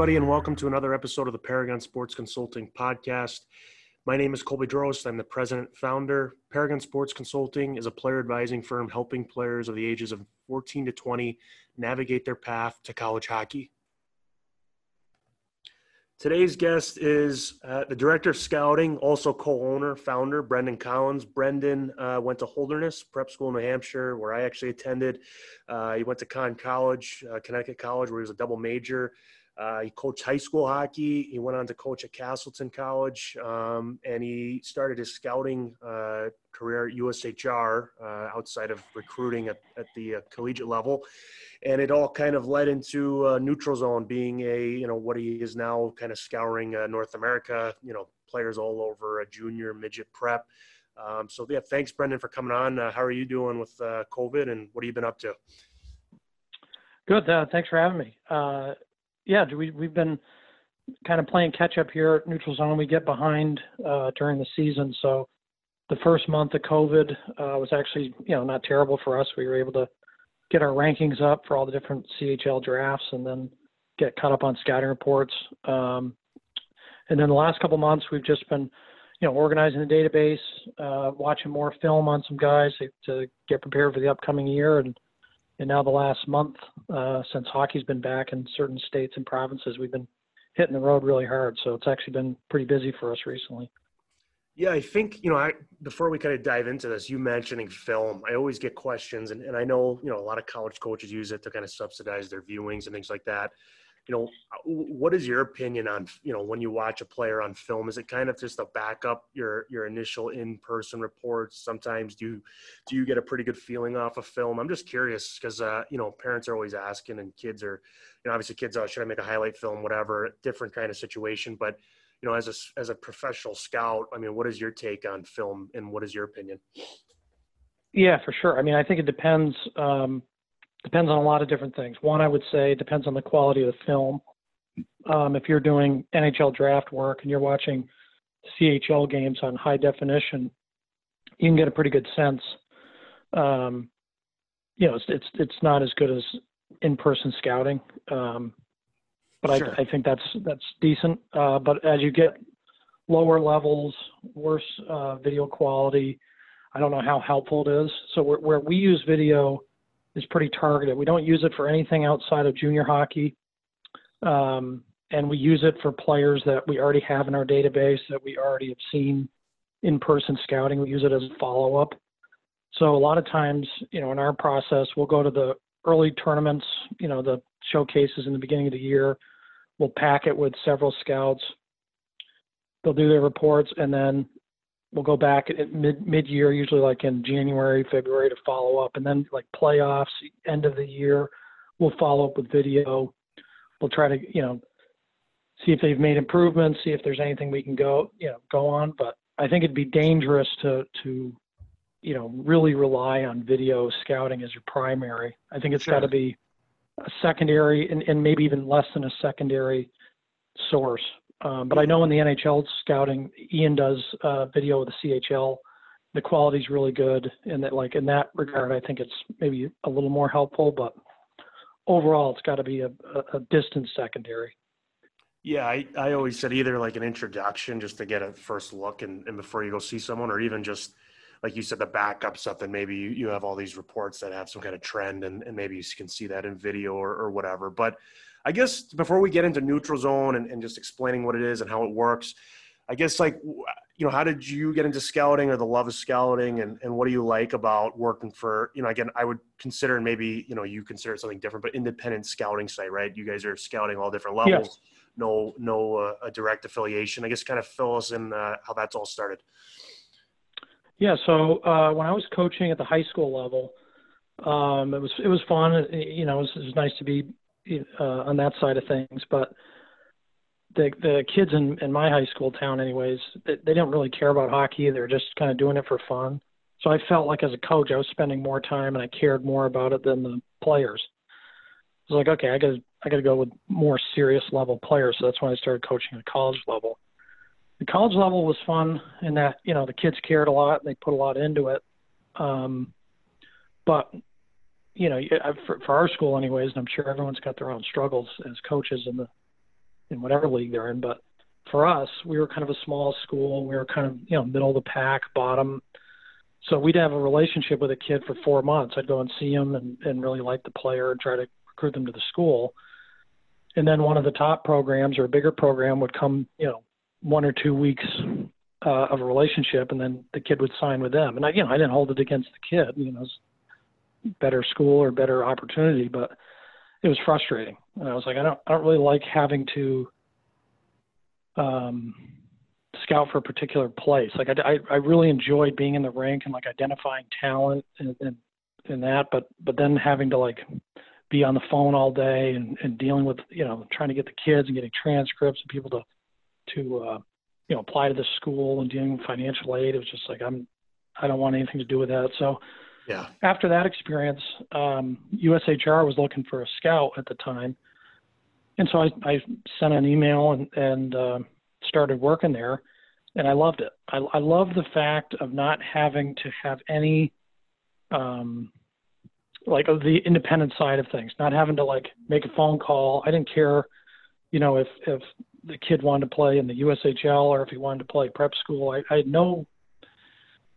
Everybody, and welcome to another episode of the Paragon Sports Consulting Podcast. My name is Colby Drost. I'm the president founder. Paragon Sports Consulting is a player advising firm helping players of the ages of 14 to 20 navigate their path to college hockey. Today's guest is uh, the director of scouting, also co-owner, founder Brendan Collins. Brendan uh, went to Holderness Prep School in New Hampshire, where I actually attended. Uh, he went to Conn College, uh, Connecticut College, where he was a double major. Uh, he coached high school hockey. He went on to coach at Castleton College, um, and he started his scouting uh, career at USHR uh, outside of recruiting at, at the uh, collegiate level. And it all kind of led into uh, Neutral Zone being a, you know, what he is now kind of scouring uh, North America, you know, players all over a junior, midget prep. Um, so, yeah, thanks, Brendan, for coming on. how are you doing with COVID, and what have you been up to? Good. thanks for having me yeah, we we've been kind of playing catch up here at Neutral Zone. We get behind uh, during the season, so the first month of COVID uh, was actually you know not terrible for us. We were able to get our rankings up for all the different CHL drafts, and then get caught up on scouting reports. Um, and then the last couple months, we've just been you know organizing the database, uh, watching more film on some guys to, to get prepared for the upcoming year, and and now the last month uh, since hockey's been back in certain states and provinces, we've been hitting the road really hard. So it's actually been pretty busy for us recently. Yeah, I think, you know, I, before we kind of dive into this, you mentioning film, I always get questions, and, and I know, you know, a lot of college coaches use it to kind of subsidize their viewings and things like that you know, what is your opinion on, you know, when you watch a player on film? Is it kind of just a backup your your initial in-person reports? Sometimes do you, do you get a pretty good feeling off of film? I'm just curious because uh, you know parents are always asking, and kids are, you know, obviously kids are should I make a highlight film, whatever, different kind of situation. But you know, as a as a professional scout, I mean, what is your take on film, and what is your opinion? Yeah, for sure. I mean, I think it depends. Um, depends on a lot of different things. One, I would say, depends on the quality of the film. Um, if you're doing NHL draft work and you're watching CHL games on high definition, you can get a pretty good sense. Um, you know, it's, it's it's not as good as in-person scouting, um, but sure. I, I think that's that's decent. Uh, but as you get lower levels, worse uh, video quality, I don't know how helpful it is. So where, where we use video is pretty targeted. We don't use it for anything outside of junior hockey. Um, and we use it for players that we already have in our database that we already have seen in person scouting. We use it as a follow up. So a lot of times, you know, in our process, we'll go to the early tournaments, you know, the showcases in the beginning of the year. We'll pack it with several scouts. They'll do their reports, and then we'll go back at mid mid year, usually like in January, February to follow up, and then like playoffs, end of the year, we'll follow up with video. We'll try to you know see if they've made improvements, see if there's anything we can go you know go on. But I think it'd be dangerous to to you know really rely on video scouting as your primary. I think it's sure. got to be a secondary and, and maybe even less than a secondary source. Um, but I know in the NHL scouting, Ian does uh, video with the CHL. The quality's really good, and that like in that regard, I think it's maybe a little more helpful. But overall, it's got to be a, a, distant secondary. Yeah, I, I always said either like an introduction just to get a first look and, and before you go see someone, or even just like you said, the backup stuff. And maybe you, you have all these reports that have some kind of trend, and, and maybe you can see that in video or, or whatever. But I guess before we get into neutral zone and, and just explaining what it is and how it works, I guess like you know, how did you get into scouting or the love of scouting and, and what do you like about working for, you know, again, I would consider and maybe, you know, you consider something different, but independent scouting site, right? You guys are scouting all different levels, no, no uh, a direct affiliation. I guess kind of fill us in uh, how that's all started. Yeah. So uh, when I was coaching at the high school level, um, it was, it was fun. You know, it was, it was nice to be uh, on that side of things. But the the kids in in my high school town, anyways, they, they didn't really care about hockey. They were just kind of doing it for fun. So I felt like as a coach, I was spending more time and I cared more about it than the players. I was like, okay, I got I got to go with more serious level players. So that's when I started coaching at college level. The college level was fun in that you know the kids cared a lot and they put a lot into it. Um, but you know, for, for our school anyways, and I'm sure everyone's got their own struggles as coaches in the in whatever league they're in. But for us, we were kind of a small school. We were kind of you know middle of the pack, bottom. So we'd have a relationship with a kid for four months. I'd go and see him and, and really like the player and try to recruit them to the school. And then one of the top programs or a bigger program would come, you know, one or two weeks uh, of a relationship, and then the kid would sign with them. And I, you know, I didn't hold it against the kid. You know, better school or better opportunity, but it was frustrating. And I was like, I don't, I don't really like having to um, scout for a particular place. Like I, I, I really enjoyed being in the rink and like identifying talent and, and, and that, but, but then having to like be on the phone all day and, and dealing with, you know, trying to get the kids and getting transcripts and people to, to, uh, you know, apply to the school and dealing with financial aid. It was just like, I'm, I don't want anything to do with that. So yeah. After that experience, um, USHR was looking for a scout at the time, and so I, I sent an email and, and uh, started working there, and I loved it. I, I love the fact of not having to have any, um, like the independent side of things, not having to like make a phone call. I didn't care, you know, if if the kid wanted to play in the USHL or if he wanted to play prep school. I, I had no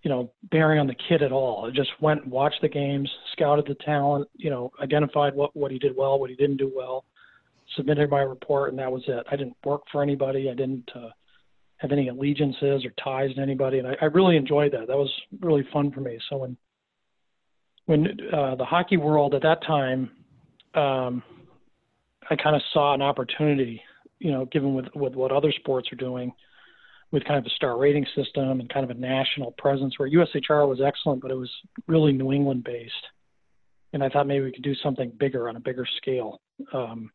you know, bearing on the kid at all. I just went, watched the games, scouted the talent, you know, identified what what he did well, what he didn't do well, submitted my report, and that was it. I didn't work for anybody. I didn't uh, have any allegiances or ties to anybody, and I, I really enjoyed that. That was really fun for me. So when when uh, the hockey world at that time, um, I kind of saw an opportunity, you know, given with with what other sports are doing with kind of a star rating system and kind of a national presence where USHR was excellent, but it was really New England based. And I thought maybe we could do something bigger on a bigger scale. Um,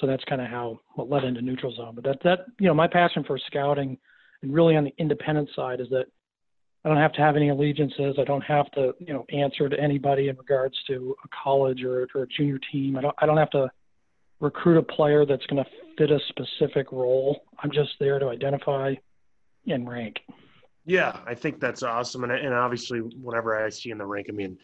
so that's kind of how what led into neutral zone. But that that you know my passion for scouting and really on the independent side is that I don't have to have any allegiances. I don't have to you know answer to anybody in regards to a college or, or a junior team. I don't I don't have to recruit a player that's going to fit a specific role. I'm just there to identify in rank. Yeah, I think that's awesome. And, and obviously, whenever I see in the rank, I mean,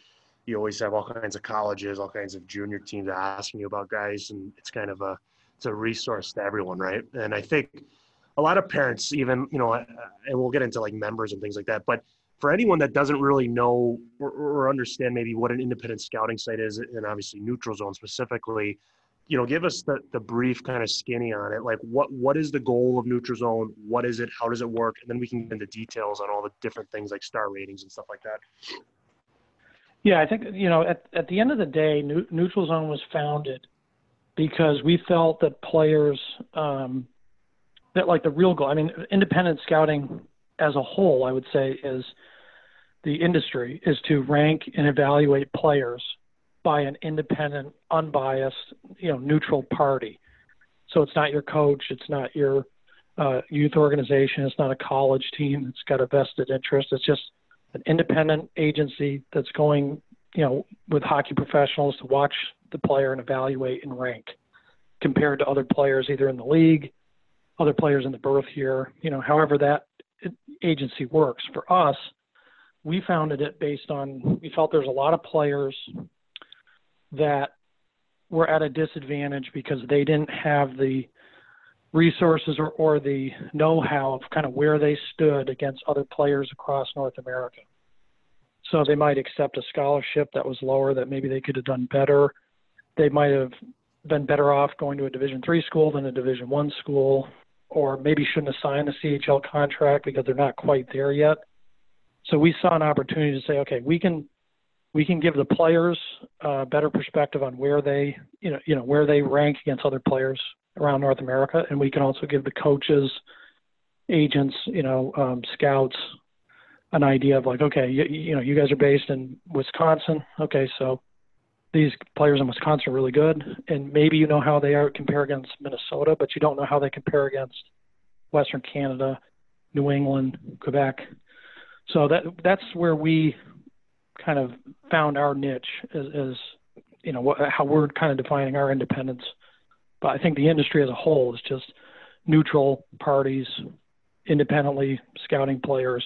you always have all kinds of colleges, all kinds of junior teams asking you about guys, and it's kind of a it's a resource to everyone, right? And I think a lot of parents, even you know, and we'll get into like members and things like that, but for anyone that doesn't really know or, or understand maybe what an independent scouting site is, and obviously neutral zone specifically, you know, give us the, the brief kind of skinny on it. Like what, what is the goal of Neutral Zone? What is it? How does it work? And then we can get into details on all the different things like star ratings and stuff like that. Yeah, I think, you know, at, at the end of the day, Neutral Zone was founded because we felt that players, um, that like the real goal, I mean, independent scouting as a whole, I would say is the industry is to rank and evaluate players by an independent, unbiased, you know, neutral party. So it's not your coach, it's not your uh, youth organization, it's not a college team that's got a vested interest. It's just an independent agency that's going, you know, with hockey professionals to watch the player and evaluate and rank compared to other players either in the league, other players in the birth year, you know, however that agency works. For us, we founded it based on we felt there's a lot of players that were at a disadvantage because they didn't have the resources or, or the know-how of kind of where they stood against other players across North America. So they might accept a scholarship that was lower that maybe they could have done better. They might have been better off going to a Division three school than a Division one school, or maybe shouldn't have signed a CHL contract because they're not quite there yet. So we saw an opportunity to say, okay, we can we can give the players a better perspective on where they, you know, you know where they rank against other players around North America, and we can also give the coaches, agents, you know, um, scouts, an idea of like, okay, you, you know, you guys are based in Wisconsin, okay, so these players in Wisconsin are really good, and maybe you know how they are compare against Minnesota, but you don't know how they compare against Western Canada, New England, Quebec. So that that's where we kind of found our niche as, as you know what, how we're kind of defining our independence. But I think the industry as a whole is just neutral parties, independently scouting players,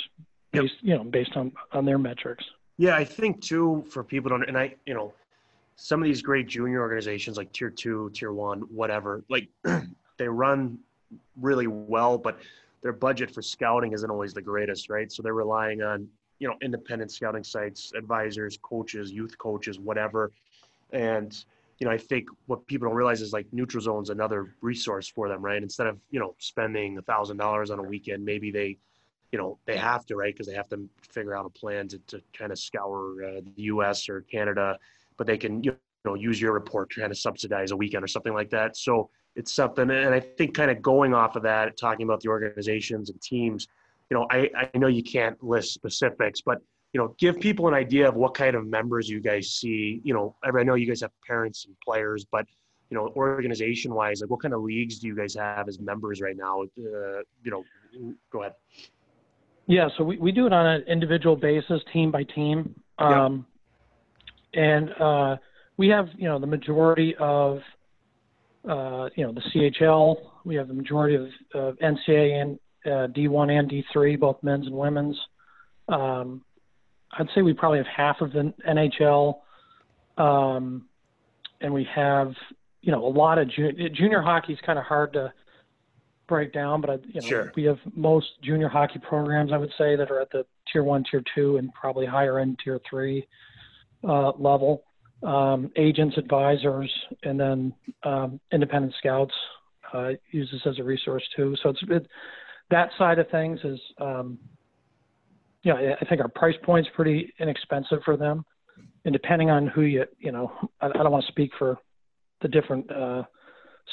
based yep. you know based on on their metrics. Yeah, I think too for people to and I you know some of these great junior organizations like tier two, tier one, whatever, like they run really well, but their budget for scouting isn't always the greatest, right? So they're relying on you know independent scouting sites, advisors, coaches, youth coaches, whatever. And you know, I think what people don't realize is like neutral zone's another resource for them, right? Instead of you know spending a thousand dollars on a weekend, maybe they, you know, they have to, right? Because they have to figure out a plan to, to kind of scour uh, the U.S. or Canada, but they can you know use your report to kind of subsidize a weekend or something like that. So it's something, and I think kind of going off of that, talking about the organizations and teams, you know, I I know you can't list specifics, but you know, give people an idea of what kind of members you guys see. You know, I know you guys have parents and players, but you know, organization wise, like what kind of leagues do you guys have as members right now? Uh, you know, go ahead. Yeah, so we, we do it on an individual basis, team by team. Um. And uh, we have, you know, the majority of, uh, you know, the CHL. We have the majority of, of NCAA and uh, D1 and D3, both men's and women's. Um, I'd say we probably have half of the NHL, um, and we have you know a lot of junior, junior hockey is kind of hard to break down, but I, you know sure. we have most junior hockey programs I would say that are at the tier one, tier two, and probably higher end tier three uh, level. Um, agents, advisors, and then um, independent scouts uh, use this as a resource too. So it's it, that side of things is um, you know, I think our price point's pretty inexpensive for them. And depending on who you, you know, I, I don't want to speak for the different uh,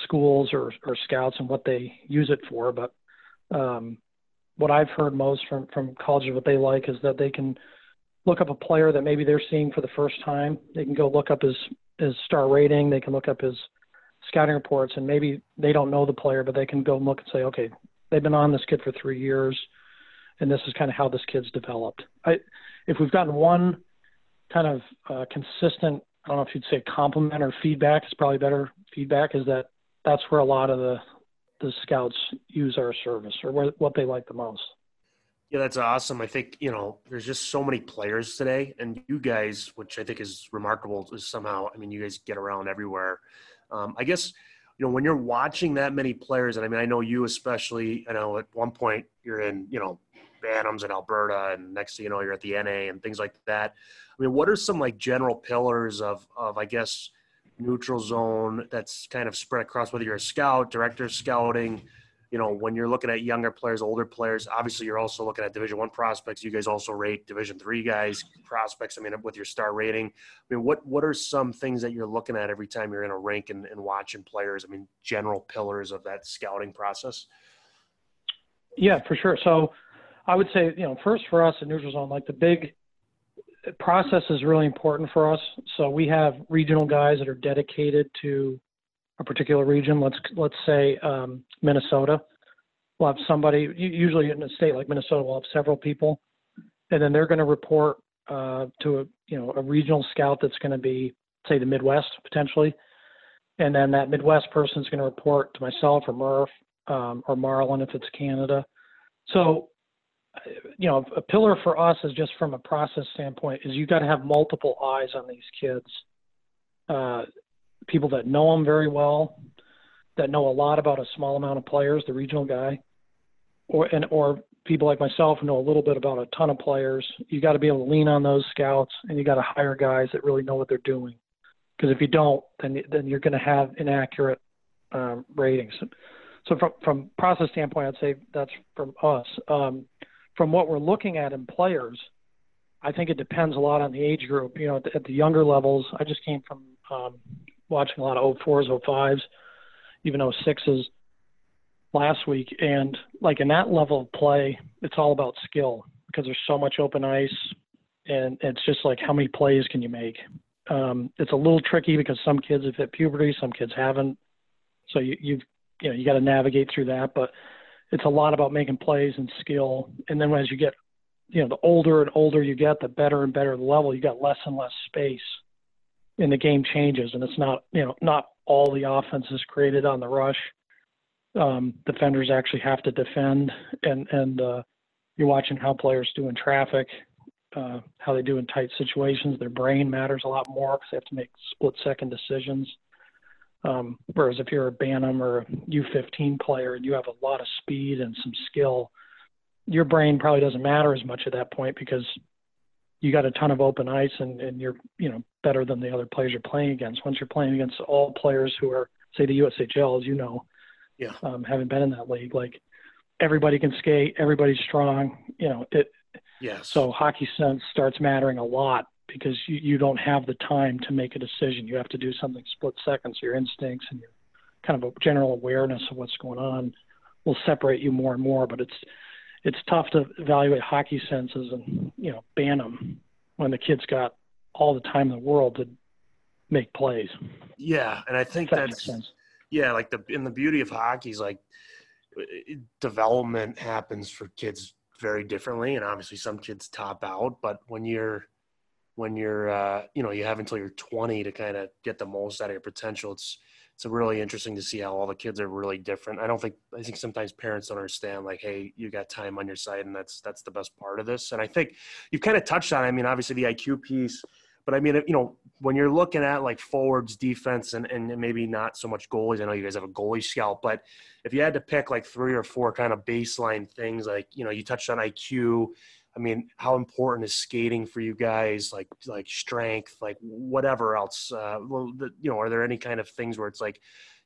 schools or, or scouts and what they use it for, but um, what I've heard most from from colleges, what they like is that they can look up a player that maybe they're seeing for the first time. They can go look up his his star rating. They can look up his scouting reports, and maybe they don't know the player, but they can go and look and say, okay, they've been on this kid for three years and this is kind of how this kid's developed. I, if we've gotten one kind of uh, consistent, I don't know if you'd say compliment or feedback is probably better feedback, is that that's where a lot of the the scouts use our service or what, what they like the most. Yeah, that's awesome. I think, you know, there's just so many players today, and you guys, which I think is remarkable, is somehow, I mean, you guys get around everywhere. Um, I guess, you know, when you're watching that many players, and I mean, I know you especially, I know at one point you're in, you know, Bantams in Alberta, and next thing you know, you're at the NA and things like that. I mean, what are some like general pillars of of I guess neutral zone that's kind of spread across whether you're a scout, director of scouting, you know, when you're looking at younger players, older players, obviously you're also looking at Division One prospects. You guys also rate Division Three guys prospects. I mean, with your star rating, I mean, what what are some things that you're looking at every time you're in a rink and, and watching players? I mean, general pillars of that scouting process. Yeah, for sure. So I would say, you know, first for us at Neutral Zone, like the big process is really important for us. So we have regional guys that are dedicated to a particular region. Let's let's say um, Minnesota. We'll have somebody usually in a state like Minnesota. We'll have several people, and then they're going to report uh, to a you know a regional scout that's going to be say the Midwest potentially, and then that Midwest person is going to report to myself or Murph um, or Marlin if it's Canada. So you know, a pillar for us is just from a process standpoint is you've got to have multiple eyes on these kids. Uh, people that know them very well, that know a lot about a small amount of players, the regional guy, or and or people like myself who know a little bit about a ton of players. You got to be able to lean on those scouts, and you got to hire guys that really know what they're doing. Because if you don't, then then you're going to have inaccurate um, ratings. So from from process standpoint, I'd say that's from us. Um, from what we're looking at in players, I think it depends a lot on the age group. You know, at the younger levels, I just came from um, watching a lot of 04s, 05s, even 06s last week. And like in that level of play, it's all about skill because there's so much open ice. And it's just like how many plays can you make? Um, it's a little tricky because some kids have hit puberty, some kids haven't. So you, you've, you know, you got to navigate through that. But it's a lot about making plays and skill. And then as you get, you know, the older and older you get, the better and better the level. You got less and less space, and the game changes. And it's not, you know, not all the offense is created on the rush. Um, defenders actually have to defend, and and uh, you're watching how players do in traffic, uh, how they do in tight situations. Their brain matters a lot more because they have to make split second decisions. Um, whereas if you're a Bantam or a U15 player and you have a lot of speed and some skill, your brain probably doesn't matter as much at that point because you got a ton of open ice and, and you're you know better than the other players you're playing against. Once you're playing against all players who are say the USHL, as you know, yeah, um, having been in that league, like everybody can skate, everybody's strong. You know it. Yes. So hockey sense starts mattering a lot because you, you don't have the time to make a decision. You have to do something split seconds. Your instincts and your kind of a general awareness of what's going on will separate you more and more. But it's it's tough to evaluate hockey senses and you know Bantam when the kid's got all the time in the world to make plays. Yeah, and I think that that's yeah, like the in the beauty of hockey is like development happens for kids very differently, and obviously some kids top out, but when you're when you're uh, you know you have until you're 20 to kind of get the most out of your potential it's it's really interesting to see how all the kids are really different. I don't think i think sometimes parents don't understand like hey you got time on your side and that's that's the best part of this. And i think you've kind of touched on i mean obviously the iq piece but i mean you know when you're looking at like forwards defense and, and maybe not so much goalies i know you guys have a goalie scout but if you had to pick like three or four kind of baseline things like you know you touched on iq I mean, how important is skating for you guys? Like, like strength, like whatever else. Uh, well, the, you know, are there any kind of things where it's like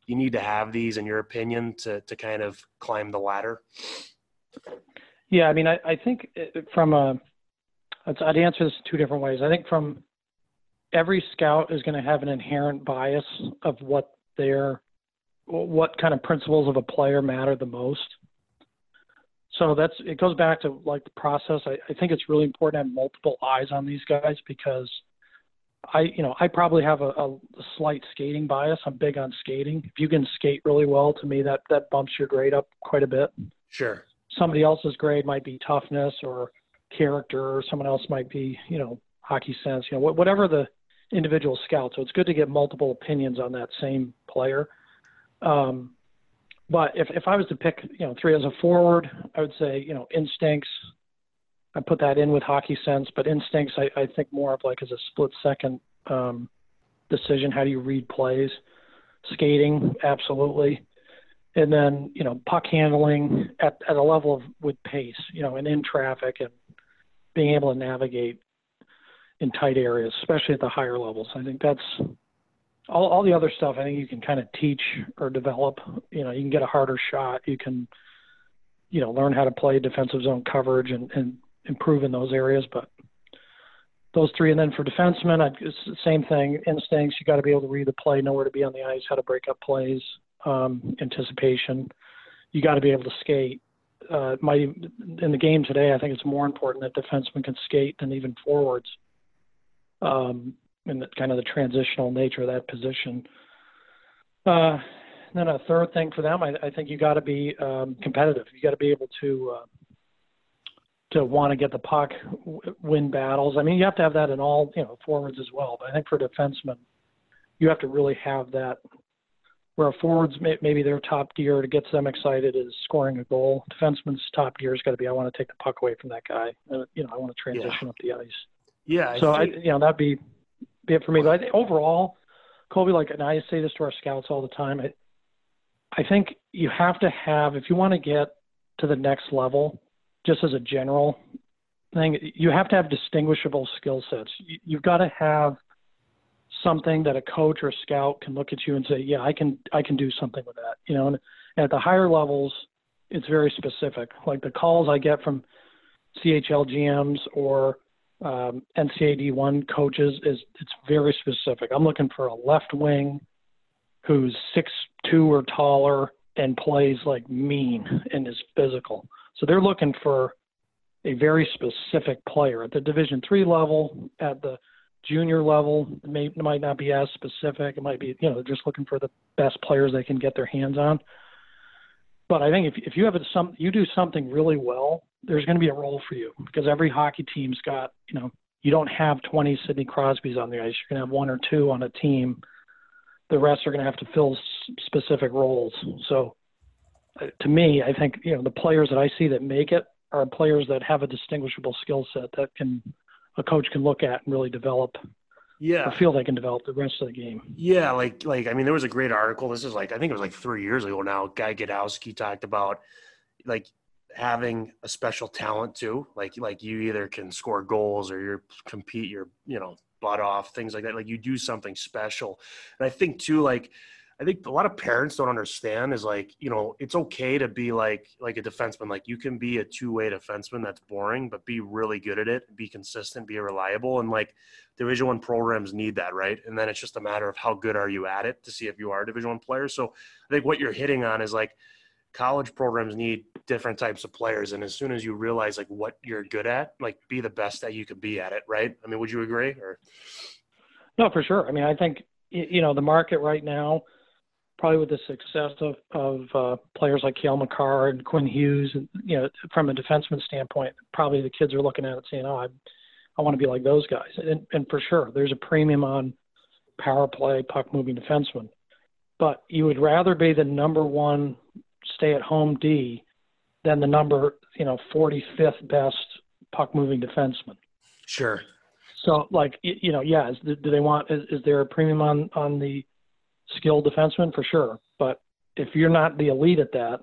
you need to have these, in your opinion, to to kind of climb the ladder? Yeah, I mean, I, I think uh, from a, I'd answer this two different ways. I think from every scout is going to have an inherent bias of what their, what kind of principles of a player matter the most so that's it goes back to like the process. I, I think it's really important to have multiple eyes on these guys because I you know I probably have a, a slight skating bias. I'm big on skating. If you can skate really well, to me that that bumps your grade up quite a bit. Sure. Somebody else's grade might be toughness or character, or someone else might be you know hockey sense. You know whatever the individual scout. So it's good to get multiple opinions on that same player. Um, but if, if I was to pick, you know, three as a forward, I would say, you know, instincts. I put that in with hockey sense, but instincts I, I think more of like as a split second um, decision. How do you read plays? Skating, absolutely. And then, you know, puck handling at, at a level of with pace, you know, and in traffic and being able to navigate in tight areas, especially at the higher levels. I think that's all, all the other stuff I think you can kind of teach or develop. You know, you can get a harder shot. You can, you know, learn how to play defensive zone coverage and, and improve in those areas. But those three, and then for defensemen, I, it's the same thing. Instincts. You got to be able to read the play, know where to be on the ice, how to break up plays, um, anticipation. You got to be able to skate. Uh, in the game today, I think it's more important that defensemen can skate than even forwards. Um, and the, kind of the transitional nature of that position. Uh, then a third thing for them, I, I think you got to be um, competitive. You got to be able to uh, to want to get the puck, w- win battles. I mean, you have to have that in all you know forwards as well. But I think for defensemen, you have to really have that. Where a forwards may, maybe their top gear to get them excited is scoring a goal. Defenseman's top gear has got to be I want to take the puck away from that guy. Uh, you know, I want to transition yeah. up the ice. Yeah. So I, I, you know, that'd be be it for me. But I think overall, Colby, like, and I say this to our scouts all the time. I, I think you have to have, if you want to get to the next level, just as a general thing, you have to have distinguishable skill sets. You, you've got to have something that a coach or a scout can look at you and say, "Yeah, I can, I can do something with that." You know, and at the higher levels, it's very specific. Like the calls I get from CHL GMs or um, NCAD one coaches is it's very specific. I'm looking for a left wing who's six two or taller and plays like mean and is physical. So they're looking for a very specific player at the Division three level. At the junior level, it, may, it might not be as specific. It might be you know they're just looking for the best players they can get their hands on. But I think if if you have some you do something really well there's going to be a role for you because every hockey team's got, you know, you don't have 20 Sidney Crosbys on the ice. You're going to have one or two on a team. The rest are going to have to fill specific roles. So, uh, to me, I think you know the players that I see that make it are players that have a distinguishable skill set that can a coach can look at and really develop Yeah. or feel they can develop the rest of the game. Yeah, like like I mean, there was a great article. This is like I think it was like three years ago now. Guy Gadowsky talked about like having a special talent too. Like like you either can score goals or you compete your you know butt off things like that. Like you do something special. And I think too like I think a lot of parents don't understand is like, you know, it's okay to be like like a defenseman. Like you can be a two-way defenseman that's boring, but be really good at it, be consistent, be reliable. And like division one programs need that, right? And then it's just a matter of how good are you at it to see if you are a division one player. So I think what you're hitting on is like college programs need different types of players. And as soon as you realize like what you're good at, like be the best that you could be at it, right? I mean, would you agree or No, for sure. I mean, I think you know the market right now probably with the success of, of uh, players like Cale Makar and Quinn Hughes, and you know, from a defenseman standpoint, probably the kids are looking at it saying, "Oh, I, I want to be like those guys." And, and for sure, there's a premium on power play, puck moving defenseman. But you would rather be the number one stay-at-home D than the number, you know, 45th best puck moving defenseman. Sure. So, like, you know, yeah, is, do they want? Is, is there a premium on on the skilled defenseman for sure. But if you're not the elite at that,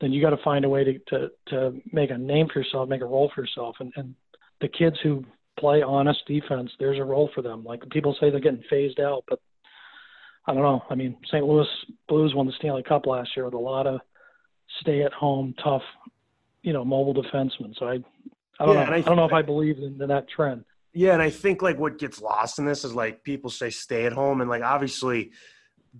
then you got to find a way to, to, to make a name for yourself, make a role for yourself. And, and the kids who play honest defense, there's a role for them. Like people say they're getting phased out, but I don't know. I mean, St. Louis Blues won the Stanley Cup last year with a lot of stay at home, tough, you know, mobile defensemen. So I, I don't yeah, know. I, I, don't know if I believe in, in that trend. Yeah, and I think like what gets lost in this is like people say stay at home, and like obviously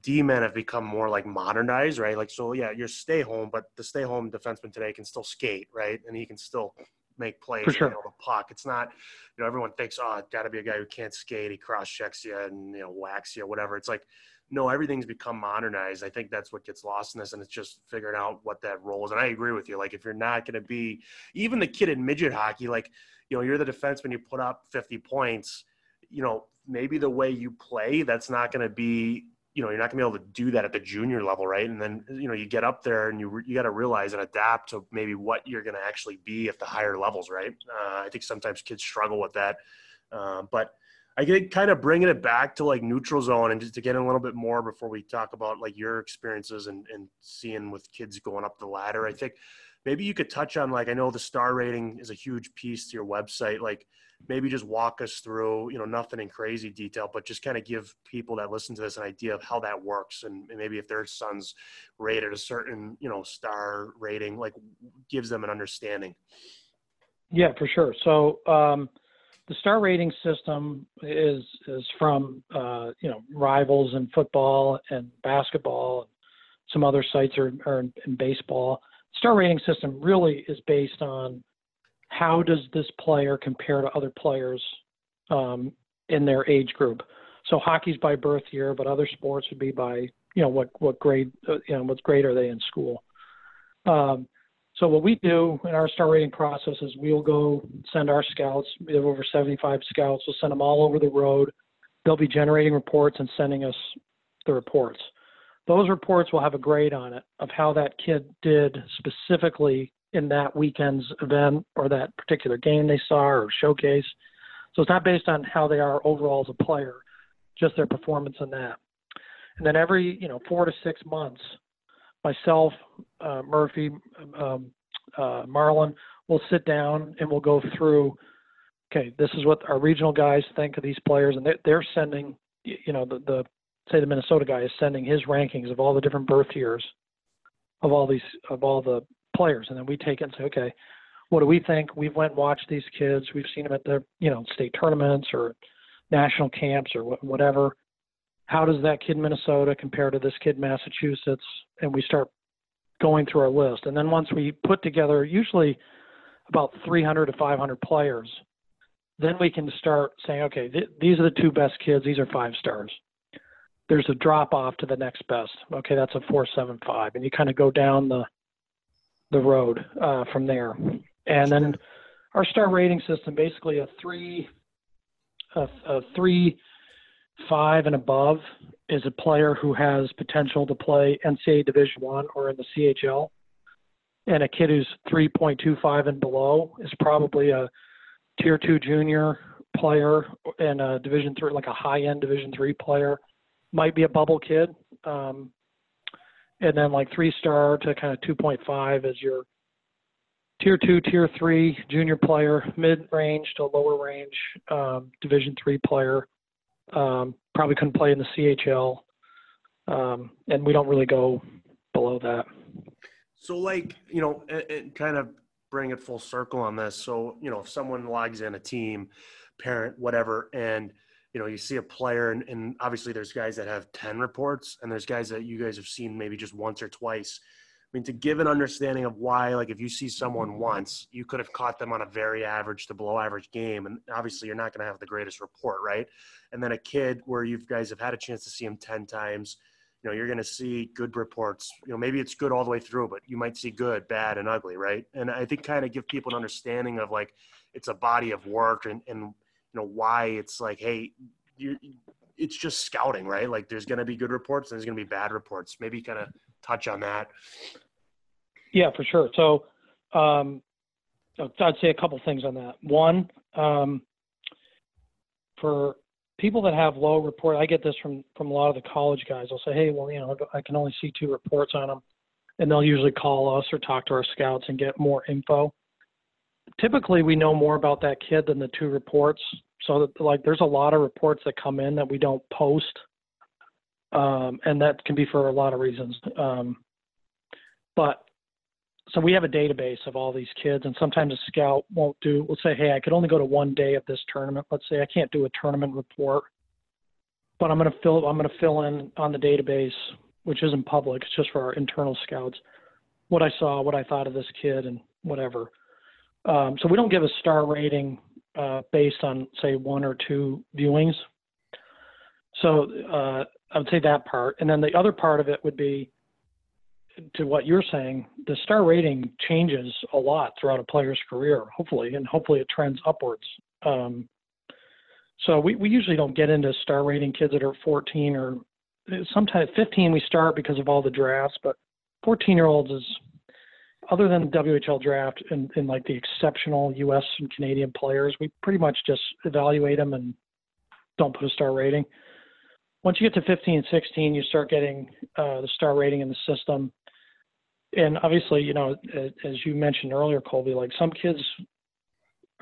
D men have become more like modernized, right? Like so, yeah, you're stay home, but the stay home defenseman today can still skate, right? And he can still make plays For sure. the puck. It's not, you know, everyone thinks, oh, it's got to be a guy who can't skate. He cross checks you and you know whacks you, whatever. It's like, no, everything's become modernized. I think that's what gets lost in this, and it's just figuring out what that role is. And I agree with you. Like, if you're not going to be, even the kid in midget hockey, like you know, you're the defenseman, you put up 50 points, you know, maybe the way you play, that's not going to be, you know, you're not going to be able to do that at the junior level, right? And then, you know, you get up there and you you got to realize and adapt to maybe what you're going to actually be at the higher levels, right? Uh, I think sometimes kids struggle with that, uh, but I think kind of bringing it back to like neutral zone and just to get in a little bit more before we talk about like your experiences and, and seeing with kids going up the ladder. I think maybe you could touch on like I know the star rating is a huge piece to your website. Like maybe just walk us through, you know, nothing in crazy detail, but just kind of give people that listen to this an idea of how that works and maybe if their son's rated a certain, you know, star rating, like gives them an understanding. Yeah, for sure. So um, the star rating system is is from uh, you know rivals in football and basketball. Some other sites are, are in, in baseball star rating system really is based on how does this player compare to other players um, in their age group. So hockey's by birth year, but other sports would be by you know what what grade uh, you know what grade are they in school. Um, so what we do in our star rating process is we'll go send our scouts. We have over 75 scouts. We'll send them all over the road. They'll be generating reports and sending us the reports those reports will have a grade on it of how that kid did specifically in that weekend's event or that particular game they saw or showcase. So it's not based on how they are overall as a player, just their performance in that. And then every you know four to six months, myself, uh, Murphy, um, uh, Marlon will sit down and we'll go through. Okay, this is what our regional guys think of these players, and they're, they're sending you know the, the say the Minnesota guy is sending his rankings of all the different birth years of all these of all the players, and then we take it and say, okay, what do we think? We've went and watched these kids. We've seen them at the you know state tournaments or national camps or whatever. How does that kid in Minnesota compare to this kid Massachusetts? And we start going through our list, and then once we put together usually about 300 to 500 players, then we can start saying, okay, th- these are the two best kids. These are five stars there's a drop off to the next best. Okay, that's a 475, and you kind of go down the the road uh, from there. And then our star rating system, basically a three, a, a three, five and above is a player who has potential to play NCAA Division One or in the CHL, and a kid who's 3.25 and below is probably a tier two junior player and a Division three, like a high end Division three player, might be a bubble kid. Um, and then like three star to kind of 2.5 is your tier two, tier three junior player, mid range to lower range um, Division three player. Um, probably couldn't play in the CHL, um, and we don't really go below that. So, like you know, and, and kind of bring it full circle on this. So, you know, if someone logs in a team, parent, whatever, and you know, you see a player, and, and obviously there's guys that have ten reports, and there's guys that you guys have seen maybe just once or twice I mean, to give an understanding of why, like if you see someone once, you could have caught them on a very average to below average game. And obviously you're not going to have the greatest report, right? And then a kid where you guys have had a chance to see him 10 times, you know, you're going to see good reports. You know, maybe it's good all the way through, but you might see good, bad, and ugly, right? And I think kind of give people an understanding of like it's a body of work and, and you know, why it's like, hey, you it's just scouting, right? Like there's going to be good reports and there's going to be bad reports. Maybe kind of touch on that? Yeah, for sure. So um, I'd say a couple things on that. One, um, for people that have low report, I get this from from a lot of the college guys. They'll say, "Hey, well, you know, I can only see two reports on them," and they'll usually call us or talk to our scouts and get more info. Typically, we know more about that kid than the two reports. So, that, like, there's a lot of reports that come in that we don't post um, and that can be for a lot of reasons. Um, but so we have a database of all these kids, and sometimes a scout won't do. We'll say, hey, I could only go to one day of this tournament. Let's say I can't do a tournament report, but I'm going to fill. I'm going to fill in on the database, which isn't public. It's just for our internal scouts. What I saw, what I thought of this kid, and whatever. Um, so we don't give a star rating uh, based on say one or two viewings. So uh, I would say that part. And then the other part of it would be to what you're saying, the star rating changes a lot throughout a player's career, hopefully, and hopefully it trends upwards. Um, so we, we usually don't get into star rating kids that are 14 or sometimes 15 we start because of all the drafts, but 14 year olds is other than the WHL draft and, and like the exceptional US and Canadian players, we pretty much just evaluate them and don't put a star rating once you get to 15, 16, you start getting uh, the star rating in the system. And obviously, you know, as you mentioned earlier, Colby, like some kids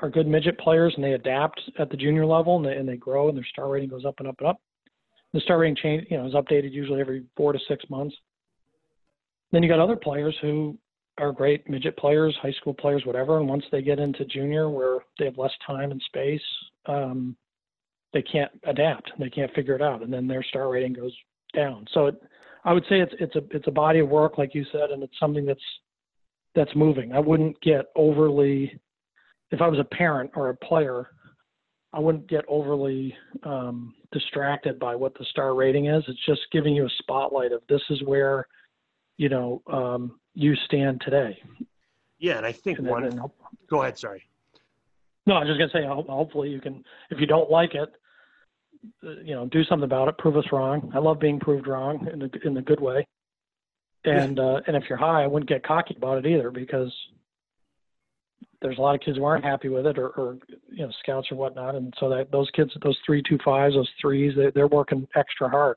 are good midget players and they adapt at the junior level and they, and they grow and their star rating goes up and up and up. The star rating change, you know, is updated usually every four to six months. Then you got other players who are great midget players, high school players, whatever. And once they get into junior, where they have less time and space, um, they can't adapt. They can't figure it out, and then their star rating goes down. So it, I would say it's it's a it's a body of work, like you said, and it's something that's that's moving. I wouldn't get overly, if I was a parent or a player, I wouldn't get overly um, distracted by what the star rating is. It's just giving you a spotlight of this is where, you know, um, you stand today. Yeah, and I think and one. Then, go ahead. Sorry. No, I was just gonna say, hopefully you can. If you don't like it, you know, do something about it. Prove us wrong. I love being proved wrong in the in the good way. And uh, and if you're high, I wouldn't get cocky about it either because there's a lot of kids who aren't happy with it or, or you know scouts or whatnot, and so that those kids, those three two fives, those threes, they, they're working extra hard,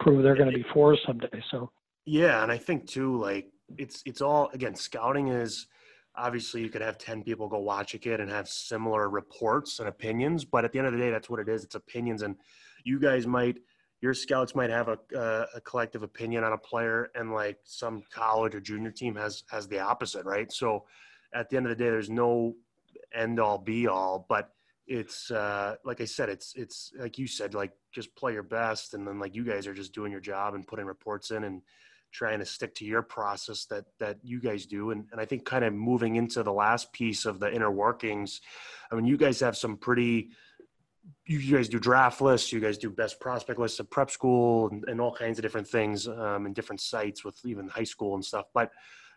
prove they're going to be fours someday. So yeah, and I think too, like it's it's all again, scouting is obviously you could have 10 people go watch a kid and have similar reports and opinions but at the end of the day that's what it is. It's opinions and you guys might your scouts might have a, uh, a collective opinion on a player and like some college or junior team has has the opposite right? So at the end of the day there's no end all be all but it's uh, like i said it's it's like you said like just play your best and then like you guys are just doing your job and putting reports in and trying to stick to your process that that you guys do. And, and i think kind of moving into the last piece of the inner workings i mean you guys have some pretty you guys do draft lists you guys do best prospect lists of prep school and, and all kinds of different things um, and different sites with even high school and stuff. But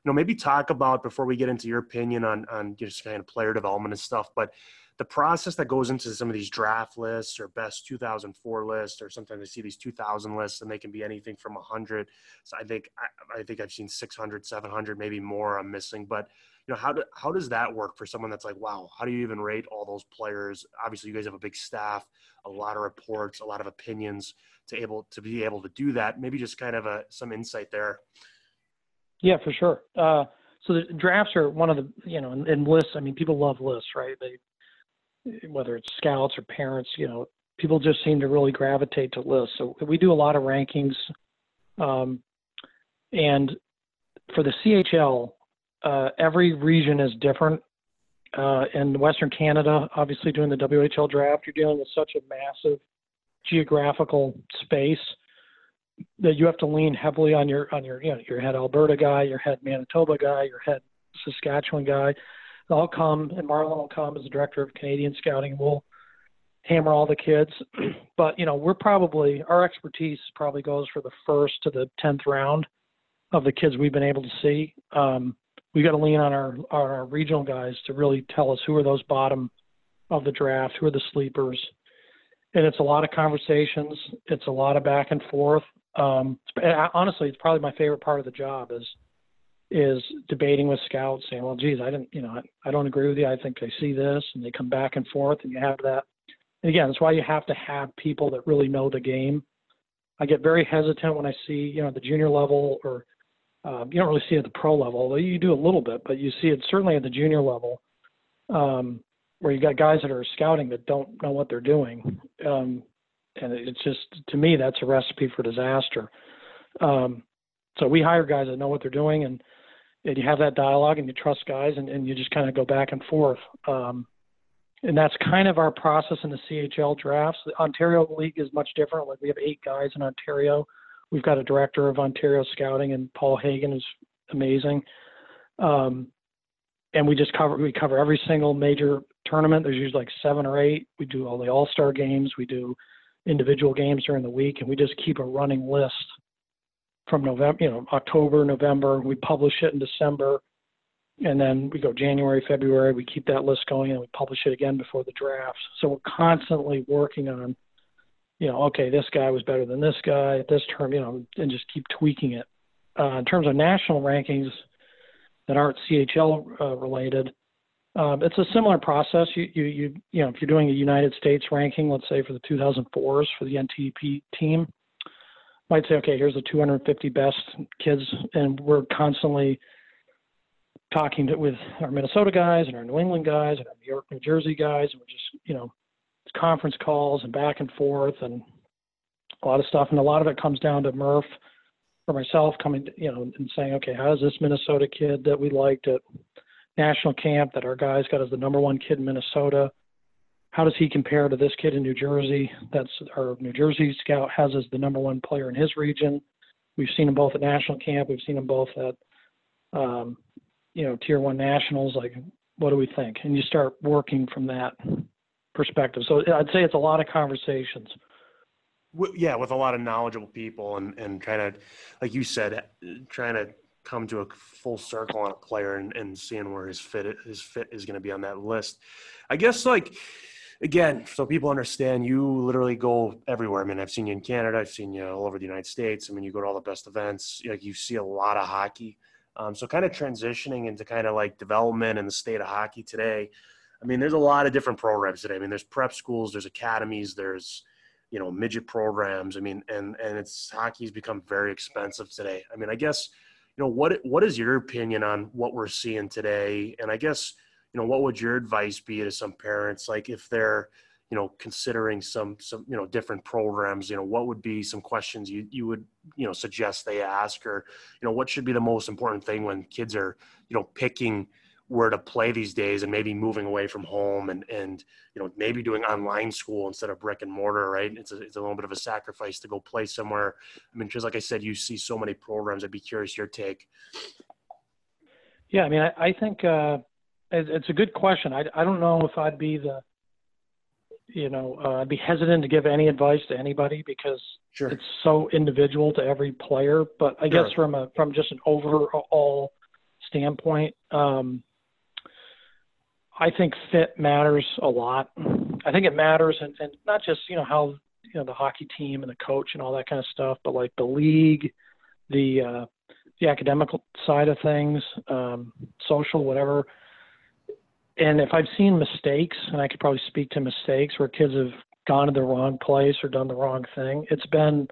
you know maybe talk about before we get into your opinion on on just kind of player development and stuff but the process that goes into some of these draft lists or best 2004 lists, or sometimes I see these 2000 lists and they can be anything from 100. So I think I, I think I've seen 600, 700, maybe more. I'm missing, but you know how do, how does that work for someone that's like, wow, how do you even rate all those players? Obviously, you guys have a big staff, a lot of reports, a lot of opinions to able to be able to do that. Maybe just kind of a some insight there. Yeah, for sure. Uh, so the drafts are one of the you know, and, lists. I mean, people love lists, right? They whether it's scouts or parents, you know, people just seem to really gravitate to lists. So we do a lot of rankings, um, and for the CHL, uh, every region is different. Uh, in Western Canada, obviously doing the WHL draft, you're dealing with such a massive geographical space that you have to lean heavily on your on your you know your head Alberta guy, your head Manitoba guy, your head Saskatchewan guy. They'll come and Marlon will come as the director of Canadian Scouting. We'll hammer all the kids, but you know we're probably our expertise probably goes for the first to the tenth round of the kids we've been able to see. Um, we got to lean on our on our regional guys to really tell us who are those bottom of the draft, who are the sleepers, and it's a lot of conversations. It's a lot of back and forth. Um, honestly, it's probably my favorite part of the job is is debating with scouts, saying, "Well, geez, I didn't, you know, I, I don't agree with you. I think I see this," and they come back and forth, and you have that. And again, that's why you have to have people that really know the game. I get very hesitant when I see, you know, the junior level, or um, you don't really see it at the pro level, although you do a little bit, but you see it certainly at the junior level. Um, where you got guys that are scouting that don't know what they're doing. Um, and it's just to me that's a recipe for disaster. Um, so we hire guys that know what they're doing, and, and you have that dialogue, and you trust guys, and, and you just kind of go back and forth. Um, and that's kind of our process in the CHL drafts. The Ontario League is much different. Like we have eight guys in Ontario. We've got a director of Ontario scouting, and Paul Hagen is amazing. Um, and we just cover we cover every single major tournament. There's usually like seven or eight. We do all the All Star games. We do individual games during the week, and we just keep a running list from November, you know, October, November. We publish it in December, and then we go January, February. We keep that list going, and we publish it again before the draft. So we're constantly working on, you know, okay, this guy was better than this guy at this term, you know, and just keep tweaking it. Uh, in terms of national rankings that aren't CHL uh, related, um, it's a similar process. You, you, you, you know, if you're doing a United States ranking, let's say for the 2004s for the NTP team, might say, okay, here's the 250 best kids, and we're constantly talking to, with our Minnesota guys and our New England guys and our New York, New Jersey guys, and we're just, you know, conference calls and back and forth and a lot of stuff. And a lot of it comes down to Murph or myself coming, you know, and saying, okay, how's this Minnesota kid that we liked at national camp that our guys got as the number one kid in Minnesota. How does he compare to this kid in New Jersey? That's our New Jersey scout has as the number one player in his region. We've seen them both at national camp. We've seen them both at, um, you know, tier one nationals. Like, what do we think? And you start working from that perspective. So I'd say it's a lot of conversations. Yeah, with a lot of knowledgeable people and and trying to, like you said, trying to come to a full circle on a player and, and seeing where his fit his fit is going to be on that list. I guess like again, so people understand you literally go everywhere. I mean, I've seen you in Canada, I've seen you all over the United States. I mean, you go to all the best events. Like you see a lot of hockey. Um, so kind of transitioning into kind of like development and the state of hockey today. I mean, there's a lot of different programs today. I mean, there's prep schools, there's academies, there's you know midget programs. I mean, and and it's hockey's become very expensive today. I mean, I guess you know what what is your opinion on what we're seeing today? And i guess you know what would your advice be to some parents like if they're you know considering some some you know different programs you know what would be some questions you you would you know suggest they ask? Or you know what should be the most important thing when kids are you know picking where to play these days and maybe moving away from home and and you know maybe doing online school instead of brick and mortar right? It's a, it's a little bit of a sacrifice to go play somewhere. I mean just like i said you see so many programs. I'd be curious your take. Yeah i mean i, I think uh, it, it's a good question. I, I don't know if i'd be the you know uh, i'd be hesitant to give any advice to anybody because sure. it's so individual to every player. But i sure. guess from a from just an overall standpoint um, I think fit matters a lot. I think it matters, and, and not just you know how you know the hockey team and the coach and all that kind of stuff, but like the league, the uh, the academic side of things, um, social, whatever. And if I've seen mistakes, and I could probably speak to mistakes where kids have gone to the wrong place or done the wrong thing, it's been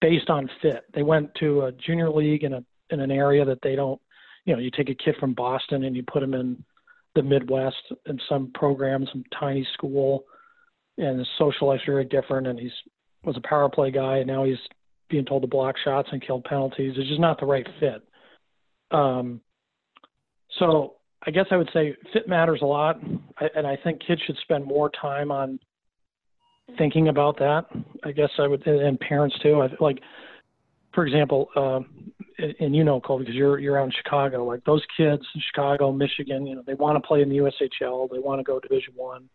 based on fit. They went to a junior league in a in an area that they don't, you know, you take a kid from Boston and you put him in the Midwest in some program, some tiny school, and his social life's very different. And he's was a power play guy, and now he's being told to block shots and kill penalties. It's just not the right fit. Um, so I guess I would say fit matters a lot, and I think kids should spend more time on thinking about that. I guess I would, and parents too. I like, for example, uh, and you know, Cole, because you're you're out in Chicago. Like those kids in Chicago, Michigan, you know, they want to play in the USHL. They want to go Division One.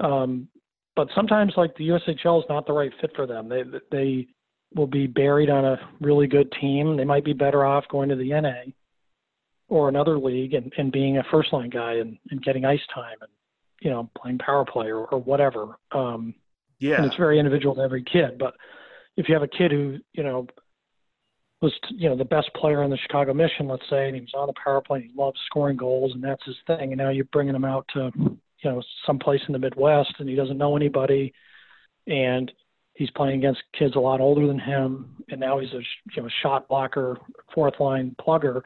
Um, but sometimes, like the USHL is not the right fit for them. They they will be buried on a really good team. They might be better off going to the NA or another league and, and being a first line guy and, and getting ice time and you know playing power play or, or whatever. Um, yeah, and it's very individual to every kid. But if you have a kid who you know was you know the best player on the Chicago Mission, let's say, and he was on the power play, he loves scoring goals, and that's his thing. And now you're bringing him out to you know someplace in the Midwest, and he doesn't know anybody, and he's playing against kids a lot older than him, and now he's a you know shot blocker, fourth line plugger.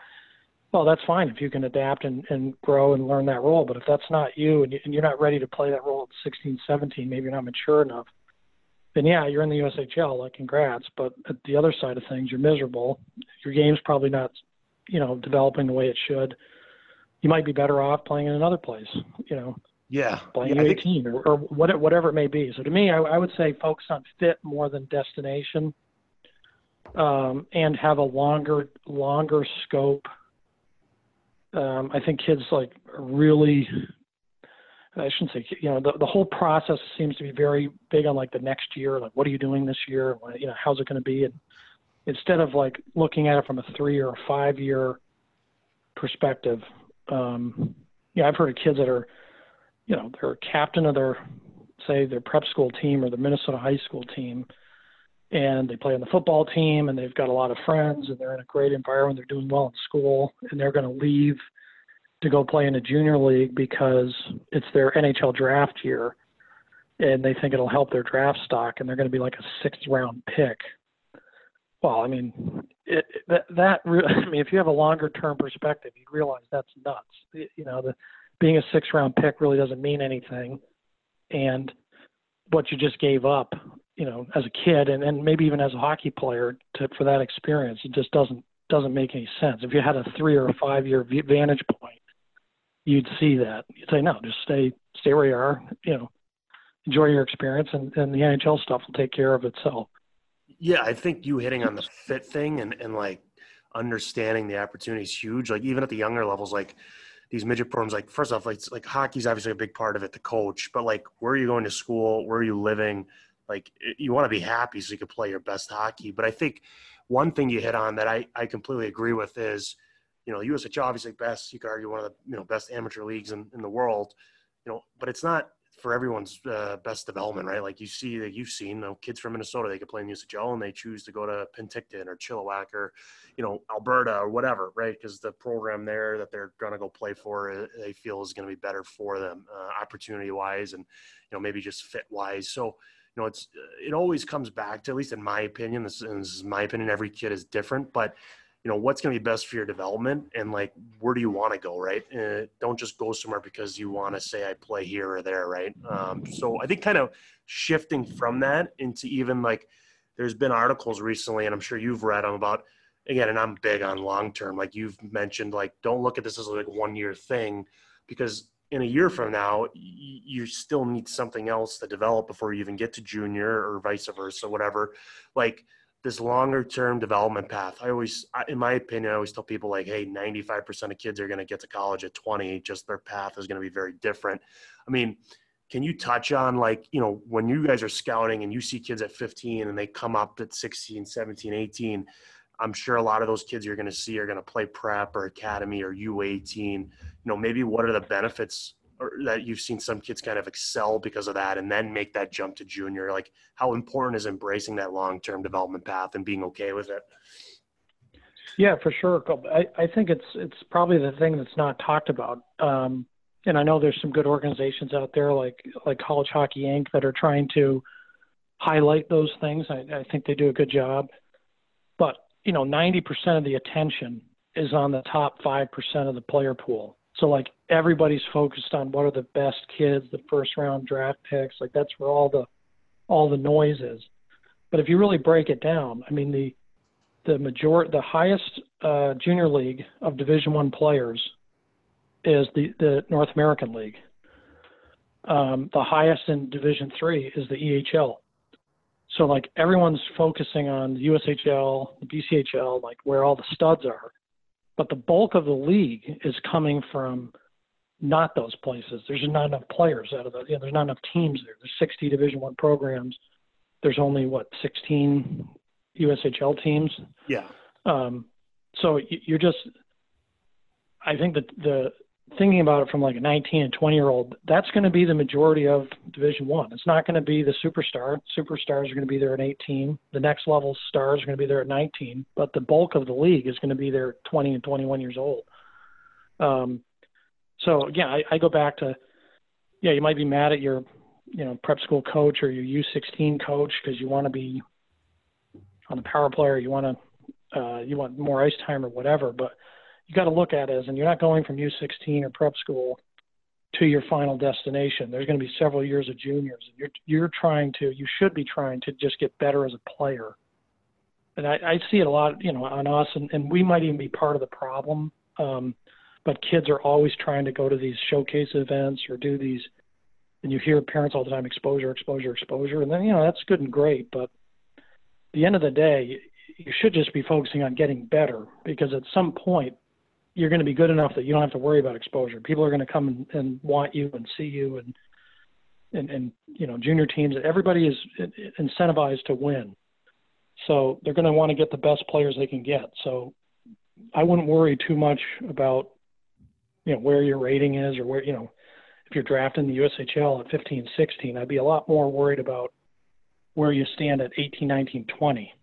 Well, that's fine if you can adapt and, and grow and learn that role. But if that's not you and, you and you're not ready to play that role at 16, 17, maybe you're not mature enough, then yeah, you're in the USHL. Like, congrats. But at the other side of things, you're miserable. Your game's probably not, you know, developing the way it should. You might be better off playing in another place. You know, yeah, playing yeah, U18 think... or, or whatever it may be. So to me, I, I would say focus on fit more than destination, um, and have a longer longer scope um, I think kids like really I shouldn't say you know the the whole process seems to be very big on like the next year like what are you doing this year? You know how's it going to be? And instead of like looking at it from a three or five year perspective um yeah I've heard of kids that are you know they're captain of their say their prep school team or the Minnesota high school team and they play on the football team and they've got a lot of friends and they're in a great environment they're doing well in school and they're going to leave to go play in a junior league because it's their NHL draft year and they think it'll help their draft stock and they're going to be like a sixth round pick. Well i mean it, that that i mean if you have a longer term perspective you realize that's nuts. You know the being a sixth round pick really doesn't mean anything. And what you just gave up you know, as a kid and, and maybe even as a hockey player to, for that experience, it just doesn't doesn't make any sense. If you had a three or a five year vantage point, you'd see that. You'd say, no, just stay stay where you are. You know, enjoy your experience, and, and the NHL stuff will take care of itself. Yeah, I think you hitting on the fit thing and and like understanding the opportunity is huge. Like even at the younger levels, like these midget programs, like first off, like like hockey's obviously a big part of it, the coach, but like where are you going to school? Where are you living? like you want to be happy so you can play your best hockey. But I think one thing you hit on that I, I completely agree with is, you know, USHL obviously best, you could argue one of the, you know, best amateur leagues in, in the world, you know, but it's not for everyone's uh, best development, right? Like you see that you've seen, you know, kids from Minnesota, they could play in USHL and they choose to go to Penticton or Chilliwack or, you know, Alberta or whatever, right? Because the program there that they're going to go play for, uh, they feel is going to be better for them, uh, opportunity wise, and you know maybe just fit wise. So you know, it's it always comes back to at least in my opinion. This, this is my opinion. Every kid is different, but you know what's going to be best for your development and like where do you want to go right uh, don't just go somewhere because you want to say i play here or there right um, so i think kind of shifting from that into even like there's been articles recently and i'm sure you've read them about again and i'm big on long term like you've mentioned like don't look at this as like one year thing because in a year from now, you still need something else to develop before you even get to junior or vice versa, whatever. Like this longer term development path. I always, in my opinion, I always tell people like, hey, 95% of kids are going to get to college at 20, just their path is going to be very different. I mean, can you touch on like, you know, when you guys are scouting and you see kids at 15 and they come up at 16, 17, 18, I'm sure a lot of those kids you're going to see are going to play prep or academy or U18. You know, maybe what are the benefits or that you've seen some kids kind of excel because of that and then make that jump to junior? Like, how important is embracing that long term development path and being okay with it? Yeah, for sure. I, I think it's it's probably the thing that's not talked about. Um, and I know there's some good organizations out there like like College Hockey Inc. that are trying to highlight those things. I, I think they do a good job. But you know, 90% of the attention is on the top 5% of the player pool. So like everybody's focused on what are the best kids, the first round draft picks. Like that's where all the all the noise is. But if you really break it down, I mean the the major the highest uh, junior league of Division One players is the the North American League. Um, the highest in Division Three is the EHL. So like everyone's focusing on the USHL, the BCHL, like where all the studs are, but the bulk of the league is coming from not those places. There's not enough players out of the. You know, there's not enough teams there. There's 60 Division One programs. There's only what 16 USHL teams. Yeah. Um, so you're just. I think that the thinking about it from like a 19 and 20 year old, that's going to be the majority of Division One. It's not going to be the superstar. Superstars are going to be there at 18. The next level stars are going to be there at 19. But the bulk of the league is going to be there at 20 and 21 years old. Um, so again, I, I go back to, yeah, you might be mad at your, you know, prep school coach or your U16 coach because you want to be on the power player. You want to, uh, you want more ice time or whatever, but you got to look at it as, and you're not going from U16 or prep school to your final destination. There's going to be several years of juniors, and you're you're trying to, you should be trying to just get better as a player. And I, I see it a lot, you know, on us, and, and we might even be part of the problem. Um, but kids are always trying to go to these showcase events or do these, and you hear parents all the time, exposure, exposure, exposure, and then you know that's good and great, but at the end of the day, you should just be focusing on getting better because at some point you're going to be good enough that you don't have to worry about exposure. People are going to come and, and want you and see you and, and, and, you know, junior teams, everybody is incentivized to win. So they're going to want to get the best players they can get. So I wouldn't worry too much about, you know, where your rating is or where, you know, if you're drafting the USHL at 15, 16, I'd be a lot more worried about where you stand at 18, 19, 20